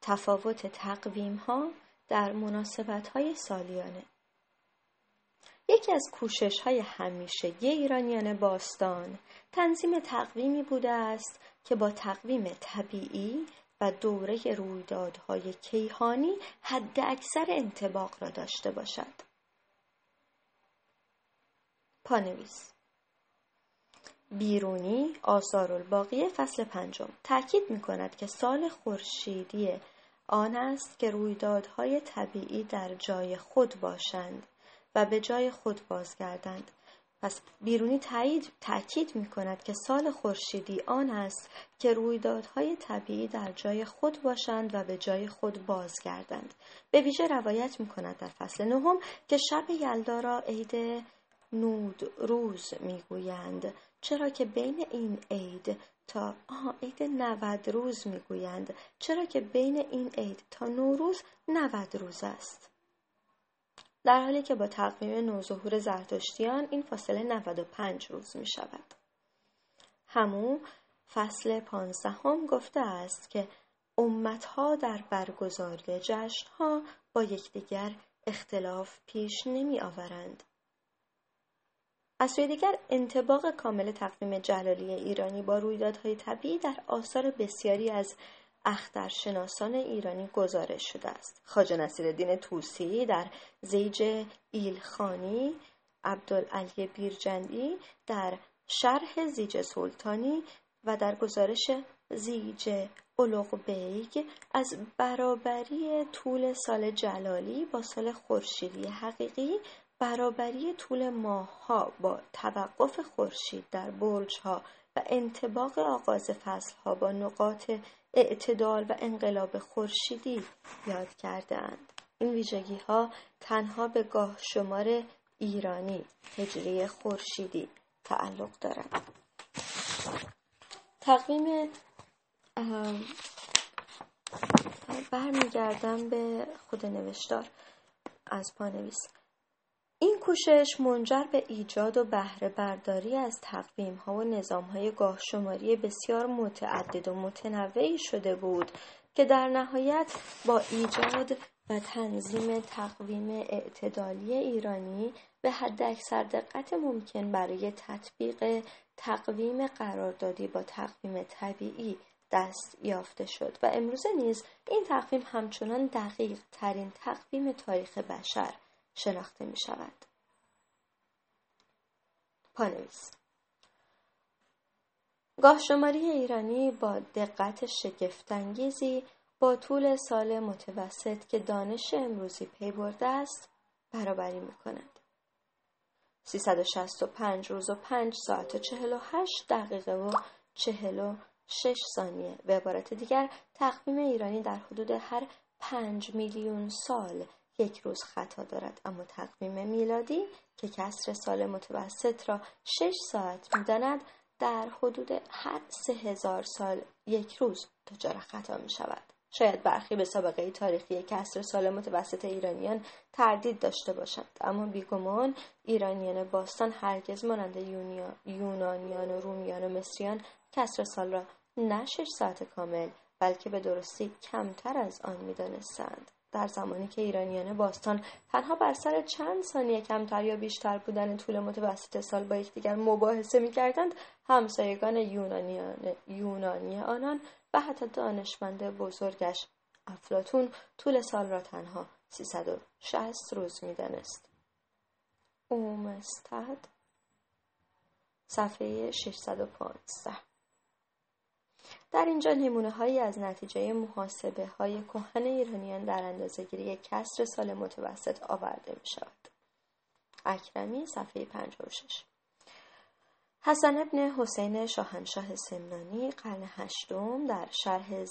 تفاوت تقویم ها در مناسبت های سالیانه یکی از کوشش های همیشه ایرانیان باستان تنظیم تقویمی بوده است که با تقویم طبیعی و دوره رویدادهای کیهانی حد اکثر انتباق را داشته باشد. پانویس بیرونی آثار الباقی فصل پنجم تاکید می کند که سال خورشیدی آن است که رویدادهای طبیعی در جای خود باشند و به جای خود بازگردند. پس بیرونی تایید تاکید می کند که سال خورشیدی آن است که رویدادهای طبیعی در جای خود باشند و به جای خود بازگردند. به ویژه روایت می کند در فصل نهم که شب یلدا را عید نود روز می گویند چرا که بین این عید تا آها عید 90 روز می‌گویند چرا که بین این عید تا نوروز 90 روز است در حالی که با تقویم نوظهور زرتشتیان این فاصله 95 روز می شود. همو فصل پانزدهم گفته است که امتها در برگزاری جشنها با یکدیگر اختلاف پیش نمی آورند. از سوی دیگر انتباق کامل تقویم جلالی ایرانی با رویدادهای طبیعی در آثار بسیاری از اخترشناسان ایرانی گزارش شده است. خاج نصیرالدین توسی در زیج ایلخانی، عبدالعلی بیرجندی در شرح زیج سلطانی و در گزارش زیج اولوغ بیگ از برابری طول سال جلالی با سال خورشیدی حقیقی برابری طول ماهها با توقف خورشید در برجها و انطباق آغاز فصلها با نقاط اعتدال و انقلاب خورشیدی یاد کردهاند. این ویژگی ها تنها به گاه شمار ایرانی هجری خورشیدی تعلق دارد تقویم برمیگردم به خود نوشتار از پانویس این کوشش منجر به ایجاد و بهره برداری از ها و نظامهای گاهشماری بسیار متعدد و متنوعی شده بود که در نهایت با ایجاد و تنظیم تقویم اعتدالی ایرانی به حد اکثر دقت ممکن برای تطبیق تقویم قراردادی با تقویم طبیعی دست یافته شد و امروزه نیز این تقویم همچنان دقیق ترین تقویم تاریخ بشر شناخته می شود. پانویس گاه شماری ایرانی با دقت شگفتانگیزی با طول سال متوسط که دانش امروزی پی برده است برابری می کند. 365 روز و 5 ساعت و 48 دقیقه و 46 ثانیه به عبارت دیگر تقویم ایرانی در حدود هر 5 میلیون سال یک روز خطا دارد. اما تقویم میلادی که کسر سال متوسط را شش ساعت می‌داند در حدود هر سه هزار سال یک روز دچار خطا می شود. شاید برخی به سابقه تاریخی کسر سال متوسط ایرانیان تردید داشته باشند. اما بیگمان ایرانیان باستان هرگز مانند یونانیان و رومیان و مصریان کسر سال را نه شش ساعت کامل بلکه به درستی کمتر از آن می‌دانستند. در زمانی که ایرانیان باستان تنها بر سر چند ثانیه کمتر یا بیشتر بودن طول متوسط سال با یکدیگر مباحثه می‌کردند همسایگان یونانیان یونانی آنان و حتی دانشمند بزرگش افلاتون طول سال را تنها 360 روز می‌دانست. اومستد. صفحه 615 در اینجا نمونه هایی از نتیجه محاسبه های کهن ایرانیان در اندازه گیری کسر سال متوسط آورده می شود. اکرمی صفحه 56 حسن ابن حسین شاهنشاه سمنانی قرن هشتم در شرح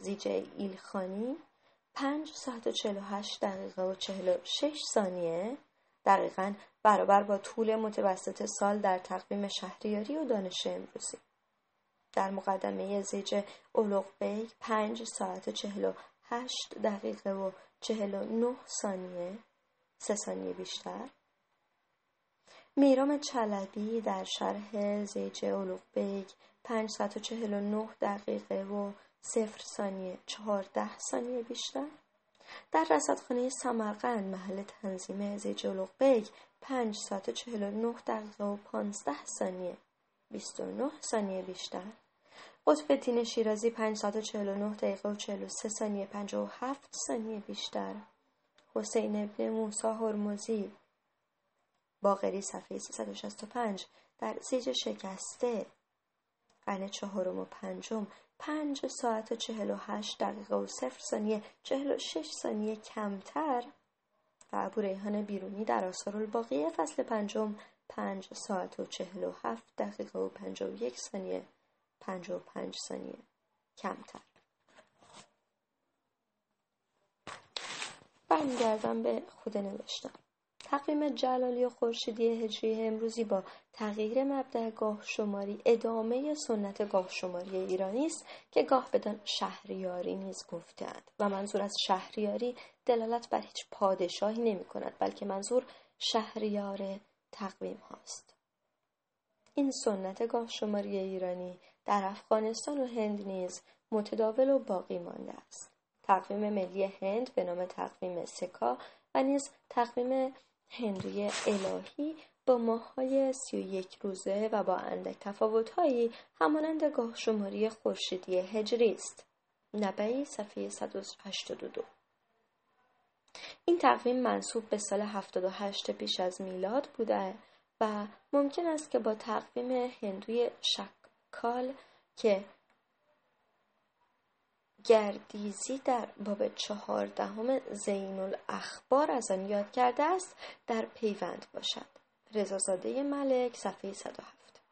زیج ایلخانی 5 ساعت و 48 دقیقه و 46 ثانیه دقیقا برابر با طول متوسط سال در تقویم شهریاری و دانش امروزی در مقدمه زیج اولوغ بیگ پنج ساعت و چهل و هشت دقیقه و چهل و نه ثانیه سه ثانیه بیشتر. میرم چلبی در شرح زیج اولوغ بیگ پنج ساعت و چهل و نه دقیقه و صفر ثانیه چهارده ثانیه بیشتر. در رصدخانه سمرقند محل تنظیم زیجلوق بیگ پنج ساعت چهل و نه دقیقه و پانزده ثانیه بیست و نه ثانیه بیشتر. قطب دین شیرازی پنج ساعت و چهل و نه دقیقه و چهل و سه ثانیه پنج و هفت ثانیه بیشتر. حسین ابن موسا هرمزی. باقری صفحه 365 در زیج شکسته. قرن چهارم و پنجم. پنج ساعت و چهل و هشت دقیقه و صفر ثانیه چهل و شش ثانیه کمتر. و ابو ریحان بیرونی در آثار الباقیه فصل پنجم. پنج ساعت و چهل و هفت دقیقه و پنج و یک ثانیه. پنج و پنج ثانیه. کمتر. برمیگردم به خود نوشتم. تقویم جلالی و خورشیدی هجری امروزی با تغییر مبدع گاه شماری ادامه سنت گاه شماری ایرانی است که گاه بدان شهریاری نیز گفتند و منظور از شهریاری دلالت بر هیچ پادشاهی نمی کند بلکه منظور شهریار تقویم هاست. این سنت گاه شماری ایرانی در افغانستان و هند نیز متداول و باقی مانده است تقویم ملی هند به نام تقویم سکا و نیز تقویم هندوی الهی با ماههای سی و یک روزه و با اندک تفاوتهایی همانند گاه شماری خورشیدی هجری است. نبعی صفحه 182 این تقویم منصوب به سال 78 پیش از میلاد بوده و ممکن است که با تقویم هندوی شکال که گردیزی در باب چهاردهم زین الاخبار از آن یاد کرده است در پیوند باشد. رضازاده ملک صفحه 107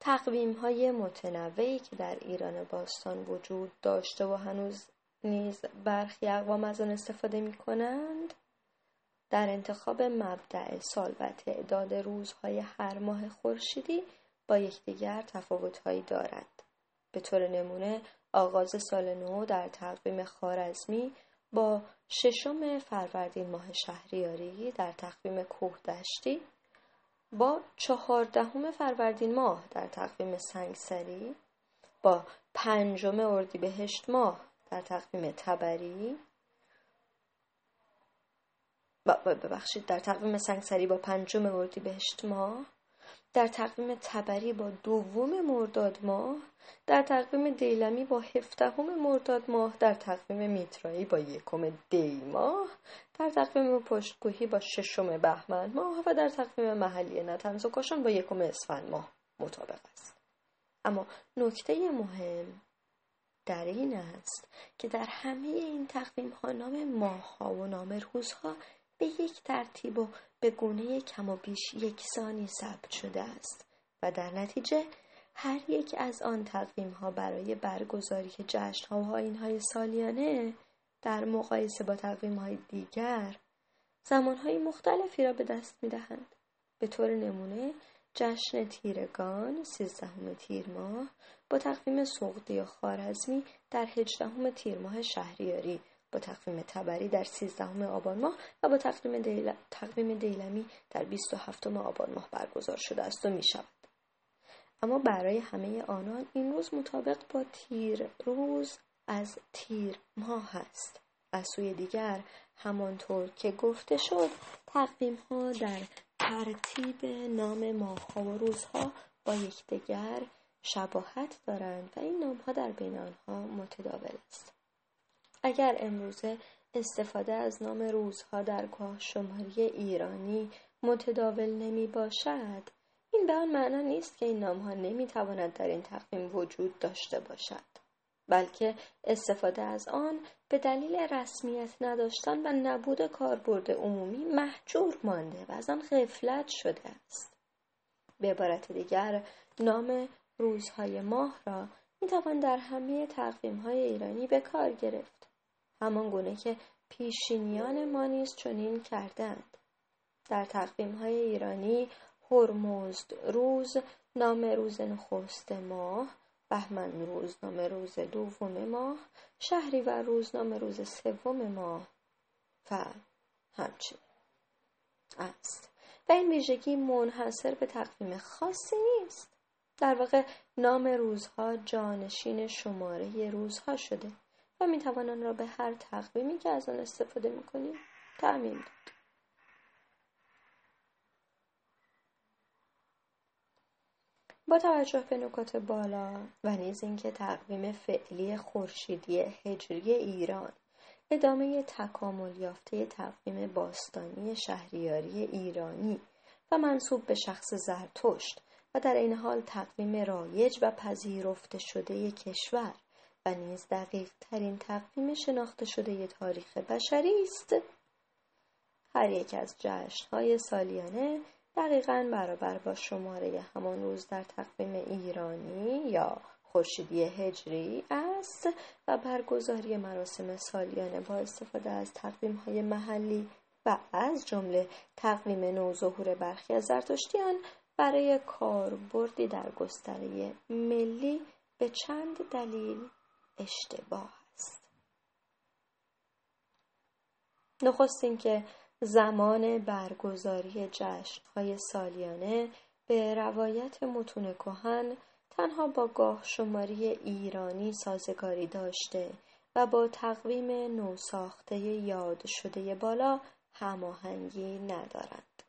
تقویم های متنوعی که در ایران باستان وجود داشته و هنوز نیز برخی اقوام از آن استفاده می کنند در انتخاب مبدع سال و تعداد روزهای هر ماه خورشیدی با یکدیگر تفاوتهایی دارند. به طور نمونه آغاز سال نو در تقویم خارزمی با ششم فروردین ماه شهریاری در تقویم کوهدشتی با چهاردهم فروردین ماه در تقویم سنگسری با پنجم اردیبهشت ماه در تقویم تبری ببخشید در تقویم سنگسری با پنجم اردیبهشت ماه در تقویم تبری با دوم مرداد ماه در تقویم دیلمی با هفدهم مرداد ماه در تقویم میترایی با یکم دی ماه در تقویم پشتگوهی با ششم بهمن ماه و در تقویم محلی نتنز و کاشان با یکم اسفند ماه مطابق است. اما نکته مهم در این است که در همه این تقویم ها نام ماه ها و نام روزها به یک ترتیب و به گونه کم و بیش یکسانی ثبت شده است و در نتیجه هر یک از آن تقویم ها برای برگزاری جشن ها و آین های سالیانه در مقایسه با تقویم های دیگر زمان های مختلفی را به دست می دهند. به طور نمونه جشن تیرگان سیزدهم تیر ماه با تقویم سقدی و خارزمی در هجدهم تیر ماه شهریاری با تقویم تبری در 13 آبان ماه و با تقویم, دیل... تقویم دیلمی در 27 آبان ماه برگزار شده است و می شود. اما برای همه آنان این روز مطابق با تیر روز از تیر ماه است. از سوی دیگر همانطور که گفته شد تقویم ها در ترتیب نام ماه ها و روزها با یکدیگر شباهت دارند و این نام ها در بین آنها متداول است. اگر امروزه استفاده از نام روزها در کاه شماری ایرانی متداول نمی باشد این به آن معنا نیست که این نامها نمی تواند در این تقویم وجود داشته باشد بلکه استفاده از آن به دلیل رسمیت نداشتن و نبود کاربرد عمومی محجور مانده و از آن غفلت شده است. به عبارت دیگر نام روزهای ماه را می توان در همه تقویم های ایرانی به کار گرفت. همان گونه که پیشینیان ما نیز چنین کردند. در تقویم های ایرانی هرمزد روز نام روز نخست ماه بهمن روز نام روز دوم ماه شهری و روز نام روز سوم ماه و همچنین است. و این ویژگی منحصر به تقویم خاصی نیست. در واقع نام روزها جانشین شماره روزها شده. و می توان آن را به هر تقویمی که از آن استفاده می کنیم تعمین داد. با توجه به نکات بالا و نیز اینکه تقویم فعلی خورشیدی هجری ایران ادامه تکامل یافته تقویم باستانی شهریاری ایرانی و منصوب به شخص زرتشت و در این حال تقویم رایج و پذیرفته شده کشور و نیز دقیق ترین تقویم شناخته شده تاریخ بشری است. هر یک از جشنهای سالیانه دقیقا برابر با شماره همان روز در تقویم ایرانی یا خورشیدی هجری است و برگزاری مراسم سالیانه با استفاده از تقویم های محلی و از جمله تقویم نوظهور برخی از زرتشتیان برای کاربردی در گستره ملی به چند دلیل اشتباه است نخست اینکه زمان برگزاری جشنهای سالیانه به روایت متون کهن تنها با گاه شماری ایرانی سازگاری داشته و با تقویم نوساخته یاد شده بالا هماهنگی ندارند.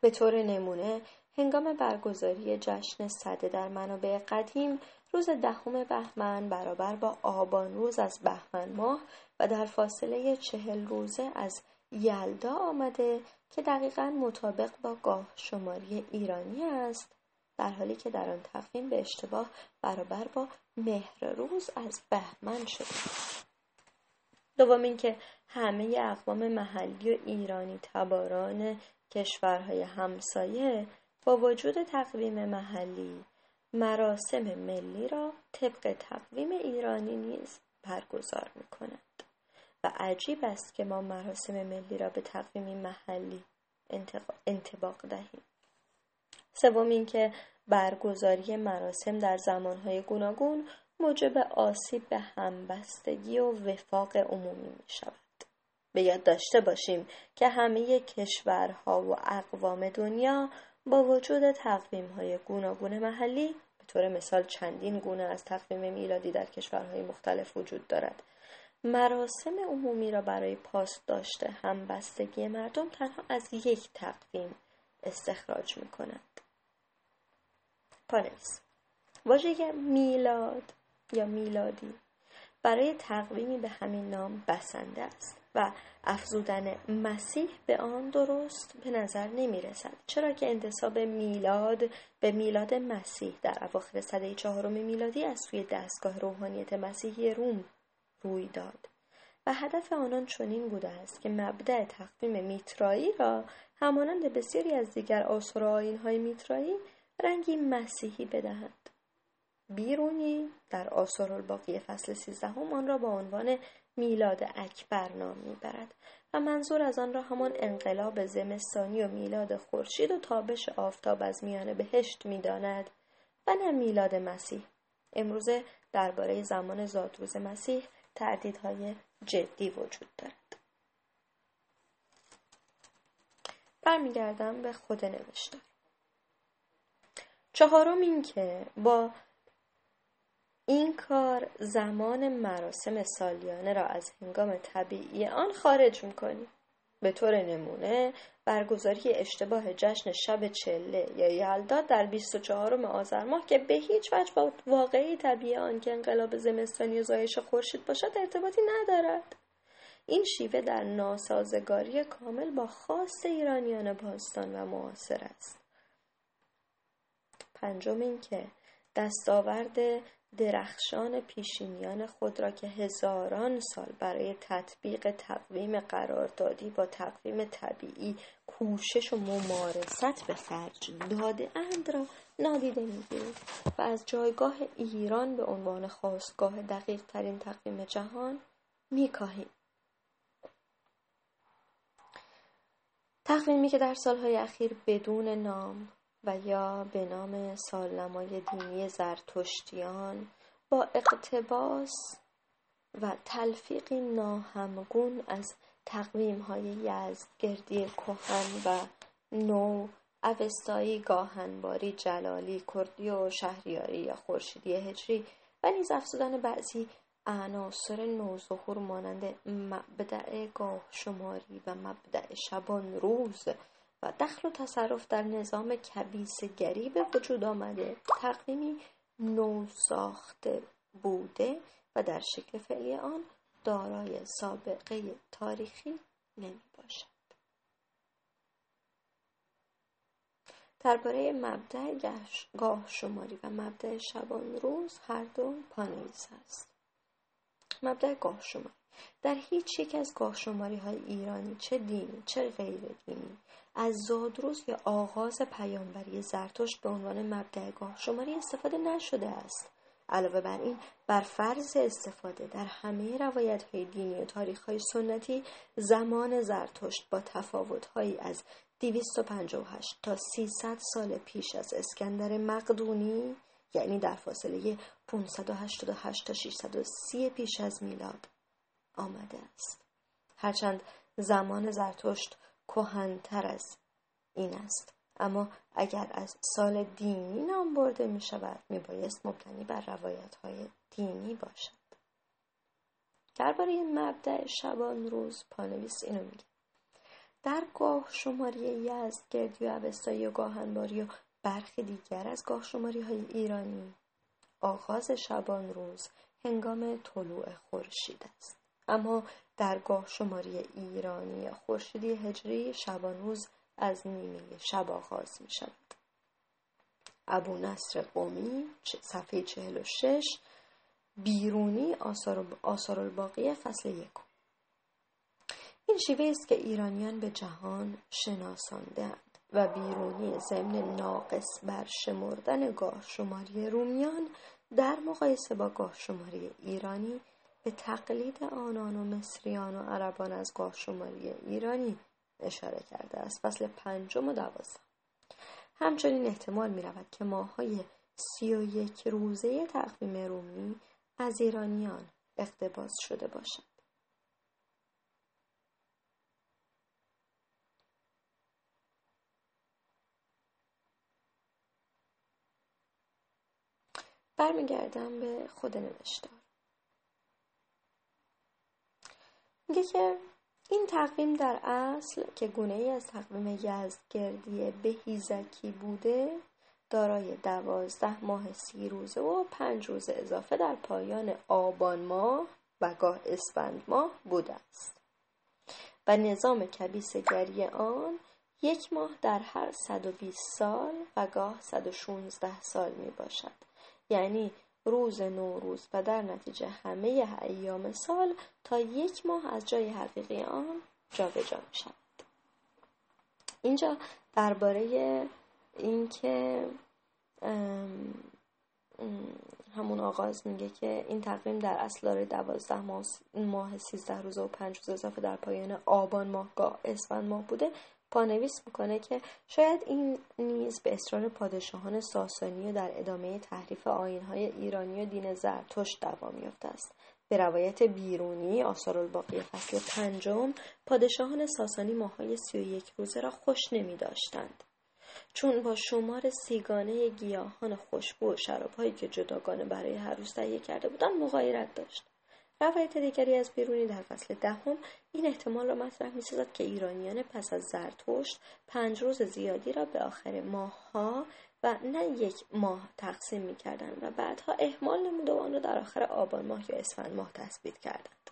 به طور نمونه هنگام برگزاری جشن صده در منابع قدیم روز دهم بهمن برابر با آبان روز از بهمن ماه و در فاصله چهل روزه از یلدا آمده که دقیقا مطابق با گاه شماری ایرانی است در حالی که در آن تقویم به اشتباه برابر با مهر روز از بهمن شده. دوم اینکه همه اقوام محلی و ایرانی تباران کشورهای همسایه با وجود تقویم محلی مراسم ملی را طبق تقویم ایرانی نیز برگزار می کنند و عجیب است که ما مراسم ملی را به تقویم محلی انتباق دهیم سوم اینکه برگزاری مراسم در زمانهای گوناگون موجب آسیب به همبستگی و وفاق عمومی می شود. به یاد داشته باشیم که همه کشورها و اقوام دنیا با وجود تقویم های گوناگون محلی به طور مثال چندین گونه از تقویم میلادی در کشورهای مختلف وجود دارد مراسم عمومی را برای پاس داشته همبستگی مردم تنها از یک تقویم استخراج می کنند. پانویس واژه میلاد یا میلادی برای تقویمی به همین نام بسنده است و افزودن مسیح به آن درست به نظر نمی رسد چرا که انتصاب میلاد به میلاد مسیح در اواخر سده چهارم میلادی از سوی دستگاه روحانیت مسیحی روم روی داد. و هدف آنان چنین بوده است که مبدع تقویم میترایی را همانند بسیاری از دیگر آثار و های میترایی رنگی مسیحی بدهند بیرونی در آثار الباقی فصل سیزدهم آن را با عنوان میلاد اکبر نام می‌برد و منظور از آن را همان انقلاب زمستانی و میلاد خورشید و تابش آفتاب از میان بهشت می‌داند و نه میلاد مسیح. امروزه درباره زمان زادروز مسیح تردیدهای جدی وجود دارد. برمیگردم به خود نوشتار. چهارم اینکه با این کار زمان مراسم سالیانه را از هنگام طبیعی آن خارج می‌کنیم به طور نمونه برگزاری اشتباه جشن شب چله یا یلدا در 24 آذر ماه که به هیچ وجه با واقعی طبیعی آن که انقلاب زمستانی و زایش خورشید باشد ارتباطی ندارد. این شیوه در ناسازگاری کامل با خاص ایرانیان باستان و معاصر است. پنجم اینکه دستاورد درخشان پیشینیان خود را که هزاران سال برای تطبیق تقویم قراردادی با تقویم طبیعی کوشش و ممارست به خرج داده اند را نادیده می‌گیرید و از جایگاه ایران به عنوان خواستگاه دقیق ترین تقویم جهان میکاهیم. تقویمی که در سالهای اخیر بدون نام و یا به نام سالنمای دینی زرتشتیان با اقتباس و تلفیقی ناهمگون از تقویم های یزدگردی کهن و نو اوستایی گاهنباری جلالی کردی و شهریاری یا خورشیدی هجری و نیز افزودن بعضی عناصر نوظهور مانند مبدع گاه شماری و مبدع شبان روز و دخل و تصرف در نظام کبیسگری به وجود آمده تقویمی نو ساخته بوده و در شکل فعلی آن دارای سابقه تاریخی نمی باشد. درباره مبدع گاه شماری و مبدع شبان روز هر دو پانویس است. مبدع گاه شماری در هیچ یک از گاه شماری های ایرانی چه دینی چه غیر دینی از زادروز یا آغاز پیامبری زرتشت به عنوان مبدع گاه شماری استفاده نشده است. علاوه بر این بر فرض استفاده در همه روایت های دینی و تاریخ های سنتی زمان زرتشت با تفاوت هایی از 258 تا 300 سال پیش از اسکندر مقدونی یعنی در فاصله 588 تا 630 پیش از میلاد آمده است. هرچند زمان زرتشت کهنتر از این است. اما اگر از سال دینی نام برده می شود می بایست مبتنی بر روایت های دینی باشد. درباره مبدع شبان روز پانویس اینو میگه. در گاه شماری یزد گردی و عوستایی و گاهنباری و برخی دیگر از گاه شماری های ایرانی آغاز شبان روز هنگام طلوع خورشید است. اما در گاه شماری ایرانی خورشیدی هجری شبان روز از نیمه شب آغاز می شود. ابو نصر قومی صفحه 46 بیرونی آثار, آثار الباقی فصل یک این شیوه است که ایرانیان به جهان شناساندهاند و بیرونی ضمن ناقص بر شمردن گاه شماری رومیان در مقایسه با گاه شماری ایرانی به تقلید آنان و مصریان و عربان از گاه شماری ایرانی اشاره کرده است. فصل پنجم و دوازدهم همچنین احتمال می رود که ماهای سی و یک روزه تقویم رومی از ایرانیان اقتباس شده باشد. برمیگردم به خود نوشتار. میگه که این تقویم در اصل که گونه ای از تقویم یزدگردی بهیزکی بوده دارای دوازده ماه سی روزه و پنج روز اضافه در پایان آبان ماه و گاه اسفند ماه بوده است. و نظام کبیسگری آن یک ماه در هر 120 سال و گاه 116 سال می باشد یعنی روز نوروز و در نتیجه همه ایام سال تا یک ماه از جای حقیقی آن جابجا می شود اینجا درباره اینکه همون آغاز میگه که این تقویم در اصل داره دوازده ماه, سیزده روزه و پنج روز اضافه در پایان آبان ماه گاه اسفند ماه بوده. پانویس می‌کنه که شاید این نیز به اصرار پادشاهان ساسانی در ادامه تحریف آینهای ایرانی و دین زرتشت دوام یافته است به روایت بیرونی آثار الباقی فصل پنجم پادشاهان ساسانی ماهای سی و یک روزه را خوش نمی داشتند. چون با شمار سیگانه گیاهان خوشبو و شرابهایی که جداگانه برای هر روز تهیه کرده بودند مغایرت داشت روایت دیگری از بیرونی در فصل دهم این احتمال را مطرح می‌سازد که ایرانیان پس از زرتشت پنج روز زیادی را به آخر ماهها و نه یک ماه تقسیم می‌کردند و بعدها احمال نموده و آن را در آخر آبان ماه یا اسفند ماه تثبیت کردند.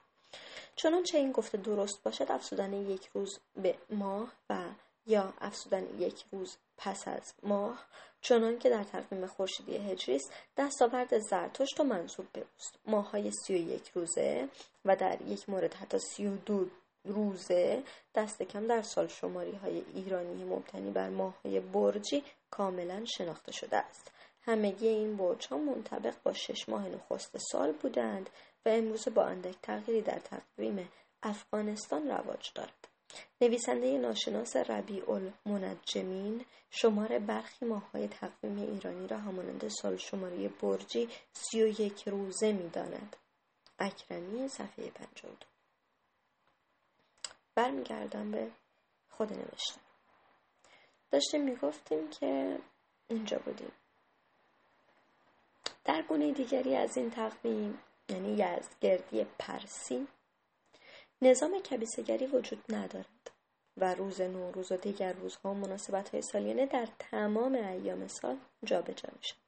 چنانچه این گفته درست باشد افزودن یک روز به ماه و یا افزودن یک روز پس از ماه چنان که در تقویم خورشیدی هجری است دستاورد زرتشت و منصوب به اوست ماههای سی و یک روزه و در یک مورد حتی سی و دو روزه دست کم در سال شماری های ایرانی مبتنی بر ماههای برجی کاملا شناخته شده است. همگی این برج ها منطبق با شش ماه نخست سال بودند و امروز با اندک تغییری در تقویم افغانستان رواج دارد. نویسنده ناشناس ربیع المنجمین شمار برخی ماههای تقویم ایرانی را همانند سال شماره برجی سی و یک روزه می داند. اکرمی صفحه پنجاد برمیگردم به خود نوشتم. داشتیم می‌گفتیم که اینجا بودیم. در گونه دیگری از این تقویم یعنی یزدگردی پرسی نظام کبیسگری وجود ندارد و روز نوروز و دیگر روزها و مناسبت های سالیانه در تمام ایام سال جابجا می شود.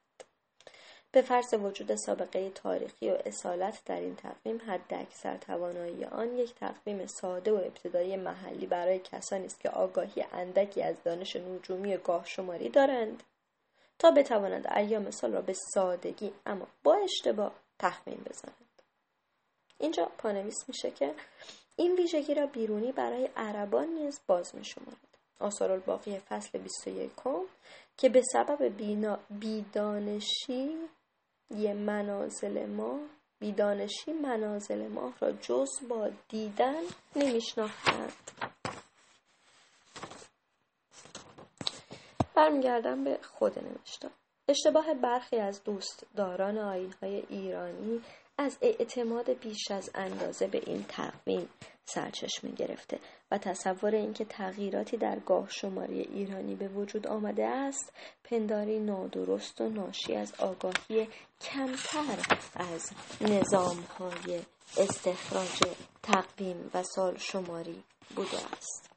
به فرض وجود سابقه تاریخی و اصالت در این تقویم حد اکثر توانایی آن یک تقویم ساده و ابتدایی محلی برای کسانی است که آگاهی اندکی از دانش نجومی گاه شماری دارند تا بتوانند ایام سال را به سادگی اما با اشتباه تخمین بزنند اینجا پانویس میشه که این ویژگی را بیرونی برای عربان نیز باز می شمارد. آثار الباقی فصل 21 که به سبب بیدانشی یه منازل ما بیدانشی منازل ما را جز با دیدن نمیشناختند برمیگردم به خود نوشتم اشتباه برخی از دوستداران آینهای ایرانی از اعتماد بیش از اندازه به این تقویم سرچشمه گرفته و تصور اینکه تغییراتی در گاه شماری ایرانی به وجود آمده است پنداری نادرست و ناشی از آگاهی کمتر از نظام های استخراج تقویم و سال شماری بوده است.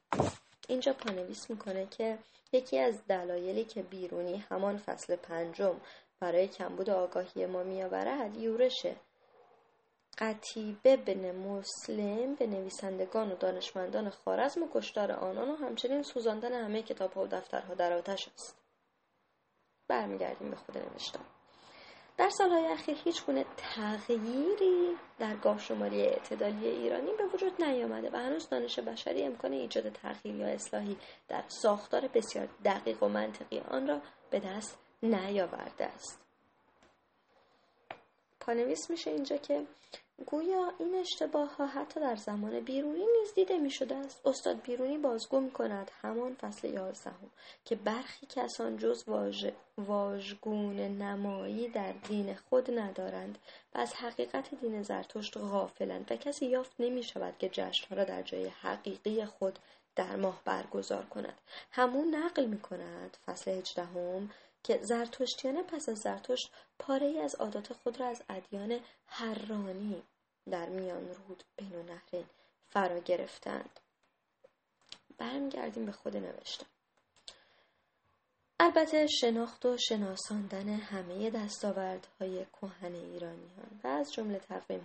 اینجا پانویس می‌کنه که یکی از دلایلی که بیرونی همان فصل پنجم برای کمبود آگاهی ما میآورد یورش قتیبه بن مسلم به نویسندگان و دانشمندان خارزم و کشتار آنان و همچنین سوزاندن همه کتابها و دفترها در آتش است. برمیگردیم به خود نوشتم در سالهای اخیر هیچ گونه تغییری در گاه شماری اعتدالی ایرانی به وجود نیامده و هنوز دانش بشری امکان ایجاد تغییر یا اصلاحی در ساختار بسیار دقیق و منطقی آن را به دست نیاورده است. پانویس میشه اینجا که گویا این اشتباه ها حتی در زمان بیرونی نیز دیده می شده است. استاد بیرونی بازگو می کند همان فصل یازدهم که برخی کسان جز واژگون نمایی در دین خود ندارند و از حقیقت دین زرتشت غافلند و کسی یافت نمی شود که جشنها را در جای حقیقی خود در ماه برگزار کند. همون نقل می کند فصل هجدهم که زرتشتیان پس از زرتشت پاره ای از عادات خود را از ادیان هرانی در میان رود بین و نهرین فرا گرفتند. برمیگردیم به خود نوشتم. البته شناخت و شناساندن همه دستاوردهای کهن ایرانیان و از جمله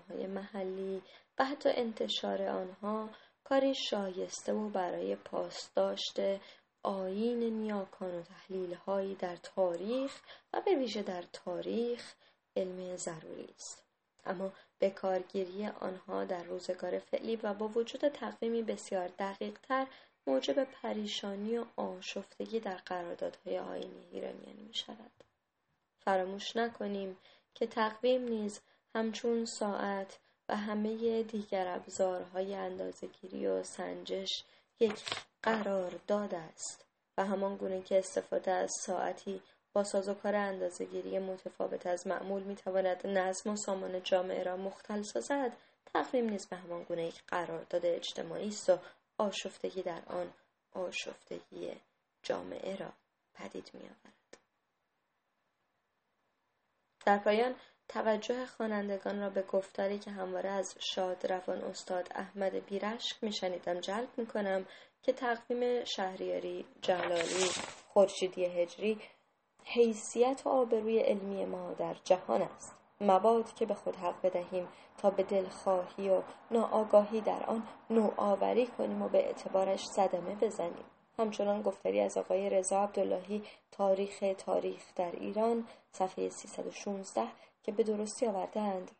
های محلی و حتی انتشار آنها کاری شایسته و برای پاسداشت آین نیاکان و تحلیل هایی در تاریخ و به ویژه در تاریخ علمی ضروری است اما به کارگیری آنها در روزگار فعلی و با وجود تقویمی بسیار دقیق تر موجب پریشانی و آشفتگی در قراردادهای آینی ایرانیان می شود. فراموش نکنیم که تقویم نیز همچون ساعت و همه دیگر ابزارهای اندازهگیری و سنجش یک قرارداد است و همان گونه که استفاده از ساعتی با سازوکار اندازهگیری متفاوت از معمول می‌تواند نظم و سامان جامعه را مختل سازد تقویم نیز به همان گونه یک قرارداد اجتماعی است و آشفتگی در آن آشفتگی جامعه را پدید میآورد. در پایان توجه خوانندگان را به گفتاری که همواره از شاد روان استاد احمد بیرشک میشنیدم جلب می‌کنم. که تقویم شهریاری جلالی خورشیدی هجری حیثیت و آبروی علمی ما در جهان است. مواد که به خود حق بدهیم تا به دلخواهی و ناآگاهی در آن نوآوری کنیم و به اعتبارش صدمه بزنیم. همچنان گفتاری از آقای رضا عبداللهی تاریخ تاریخ در ایران صفحه 316 که به درستی آوردند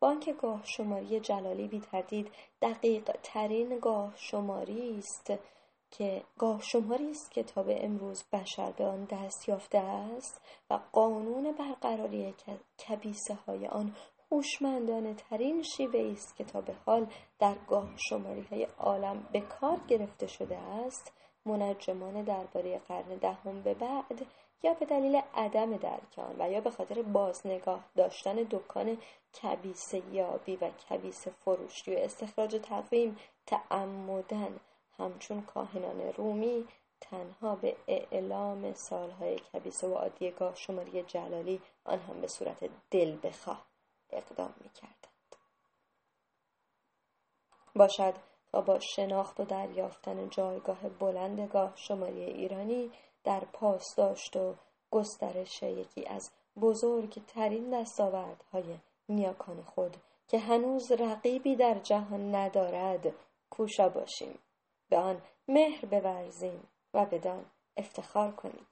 بانک گاه شماری جلالی بی تردید دقیق ترین گاه شماری است که گاه شماری است که تا به امروز بشر به آن دست یافته است و قانون برقراری کبیسه های آن هوشمندانه ترین شیوه است که تا به حال در گاه شماری های عالم به کار گرفته شده است. منجمان درباره قرن دهم به بعد یا به دلیل عدم درک آن و یا به خاطر بازنگاه داشتن دکان کبیس یابی و کبیس فروشی و استخراج تقویم تعمدن همچون کاهنان رومی تنها به اعلام سالهای کبیس و عادی گاه شماری جلالی آن هم به صورت دل بخواه اقدام می کردند. باشد با شناخت و دریافتن جایگاه بلندگاه شماری ایرانی در پاسداشت و گسترش یکی از بزرگترین دستاوردهای نیاکان خود که هنوز رقیبی در جهان ندارد کوشا باشیم. به آن مهر بورزیم و بدان افتخار کنیم.